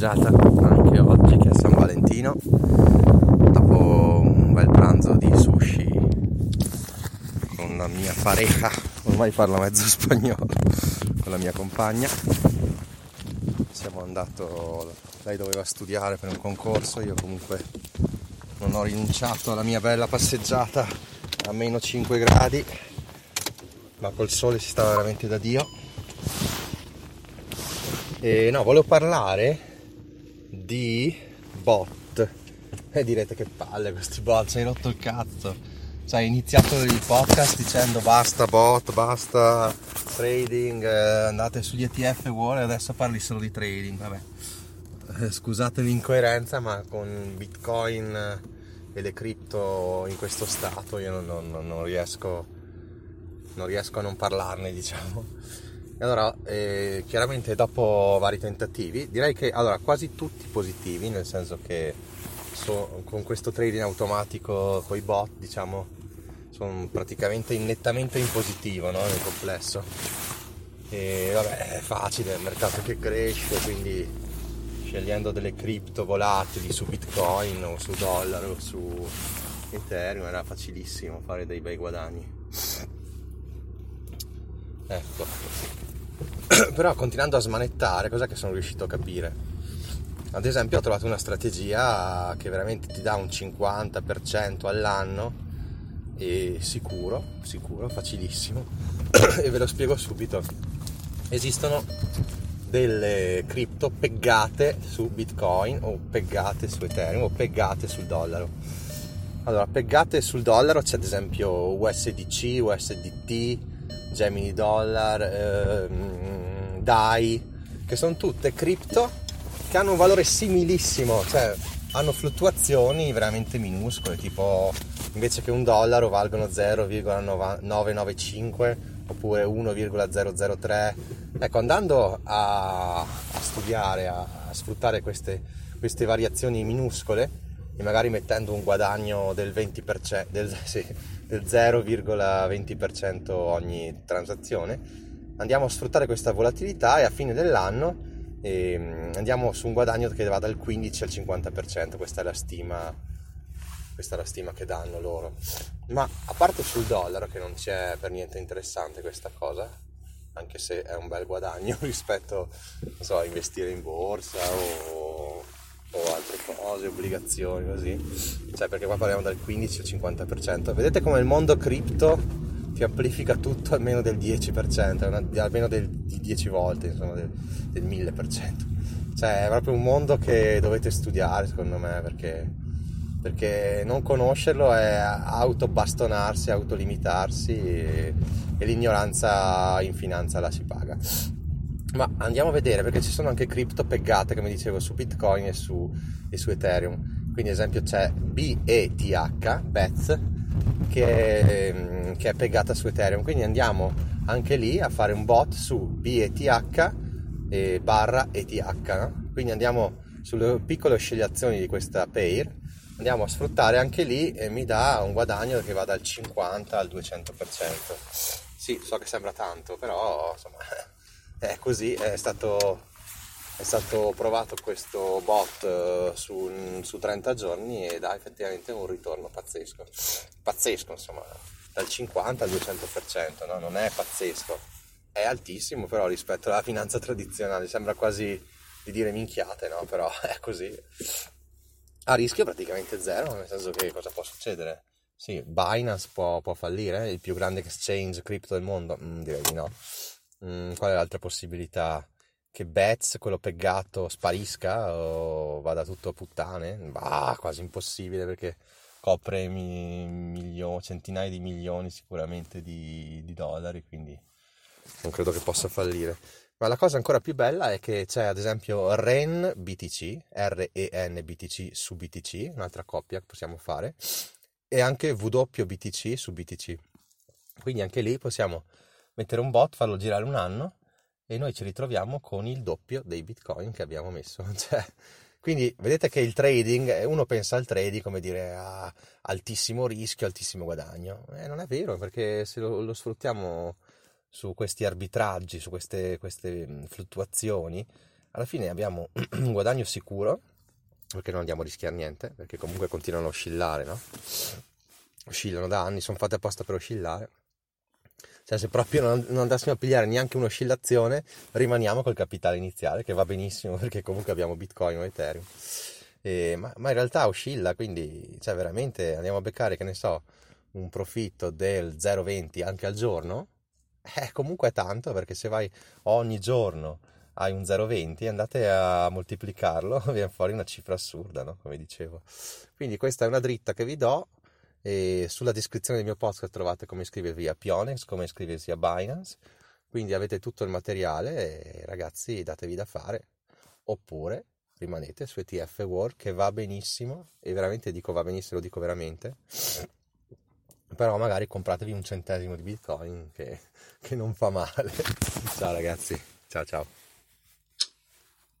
passeggiata anche oggi che è San Valentino dopo un bel pranzo di sushi con la mia pareja ormai parlo mezzo spagnolo con la mia compagna. Siamo andato lei doveva studiare per un concorso io comunque non ho rinunciato alla mia bella passeggiata a meno 5 gradi ma col sole si stava veramente da dio. E no, volevo parlare di bot. E direte che palle questi bot, hai rotto il cazzo. Cioè, hai iniziato il podcast dicendo basta bot, basta trading, eh, andate sugli ETF War e adesso parli solo di trading, vabbè. Eh, scusate l'incoerenza, ma con Bitcoin e le cripto in questo stato io non, non, non riesco, non riesco a non parlarne, diciamo allora, eh, chiaramente dopo vari tentativi, direi che allora, quasi tutti positivi, nel senso che so, con questo trading automatico, con i bot, diciamo, sono praticamente nettamente in positivo no? nel complesso. E vabbè, è facile, è il mercato che cresce, quindi scegliendo delle cripto volatili su Bitcoin o su dollaro o su Ethereum era facilissimo fare dei bei guadagni. Ecco, però continuando a smanettare, cosa che sono riuscito a capire? Ad esempio ho trovato una strategia che veramente ti dà un 50% all'anno e sicuro, sicuro, facilissimo e ve lo spiego subito. Esistono delle cripto peggate su Bitcoin o peggate su Ethereum o peggate sul dollaro. Allora, peggate sul dollaro c'è ad esempio USDC, USDT, Gemini Dollar, ehm, DAI, che sono tutte cripto che hanno un valore similissimo, cioè hanno fluttuazioni veramente minuscole, tipo invece che un dollaro valgono 0,995 oppure 1,003. Ecco, andando a, a studiare, a, a sfruttare queste, queste variazioni minuscole e magari mettendo un guadagno del 20%, del, sì, del 0,20% ogni transazione, andiamo a sfruttare questa volatilità e a fine dell'anno eh, andiamo su un guadagno che va dal 15 al 50%, questa è la stima, questa è la stima che danno loro. Ma a parte sul dollaro, che non c'è per niente interessante questa cosa, anche se è un bel guadagno rispetto so, a investire in borsa o o altre cose, obbligazioni, così. Cioè, perché qua parliamo dal 15 al 50%. Vedete come il mondo cripto ti amplifica tutto almeno del 10%, almeno del, di 10 volte, insomma, del, del 1000%. Cioè, è proprio un mondo che dovete studiare, secondo me, perché, perché non conoscerlo è autobastonarsi, autolimitarsi e, e l'ignoranza in finanza la si paga. Ma andiamo a vedere perché ci sono anche cripto peggate, come dicevo, su Bitcoin e su, e su Ethereum. Quindi, ad esempio, c'è BETH, BETH, che è, mm, che è peggata su Ethereum. Quindi andiamo anche lì a fare un bot su BETH e barra ETH. No? Quindi andiamo sulle piccole oscillazioni di questa pair, andiamo a sfruttare anche lì e mi dà un guadagno che va dal 50 al 200%. Sì, so che sembra tanto, però insomma è così, è stato, è stato provato questo bot eh, su, su, 30 giorni e dà effettivamente un ritorno pazzesco. Pazzesco, insomma, dal 50 al 200%, no? non è pazzesco, è altissimo però rispetto alla finanza tradizionale, sembra quasi di dire minchiate, no? Però è così. A rischio praticamente zero, nel senso che cosa può succedere? Sì, Binance può, può fallire, il più grande exchange cripto del mondo? Mm, direi di no. Mm, qual è l'altra possibilità? Che Betz, quello peggato, sparisca o vada tutto a puttane? Bah, quasi impossibile perché copre mi, milioni, centinaia di milioni sicuramente di, di dollari, quindi non credo che possa fallire. Ma la cosa ancora più bella è che c'è ad esempio REN BTC, R-E-N BTC su BTC, un'altra coppia che possiamo fare, e anche WBTC su BTC. Quindi anche lì possiamo mettere un bot, farlo girare un anno e noi ci ritroviamo con il doppio dei bitcoin che abbiamo messo. Cioè, quindi vedete che il trading, uno pensa al trading come dire a altissimo rischio, altissimo guadagno. Eh, non è vero, perché se lo, lo sfruttiamo su questi arbitraggi, su queste, queste fluttuazioni, alla fine abbiamo un guadagno sicuro perché non andiamo a rischiare niente, perché comunque continuano a oscillare, no? Oscillano da anni, sono fatte apposta per oscillare. Cioè, se proprio non, non andassimo a pigliare neanche un'oscillazione, rimaniamo col capitale iniziale, che va benissimo perché comunque abbiamo Bitcoin o Ethereum. E, ma, ma, in realtà oscilla, quindi cioè, veramente andiamo a beccare, che ne so, un profitto del 0,20 anche al giorno, eh, comunque è tanto perché se vai ogni giorno hai un 0,20 andate a moltiplicarlo, viene fuori una cifra assurda, no? come dicevo. Quindi questa è una dritta che vi do e sulla descrizione del mio podcast trovate come iscrivervi a Pionex, come iscriversi a Binance, quindi avete tutto il materiale e ragazzi datevi da fare, oppure rimanete su ETF World che va benissimo e veramente dico va benissimo, lo dico veramente. Però magari compratevi un centesimo di bitcoin che, che non fa male. Ciao ragazzi. Ciao ciao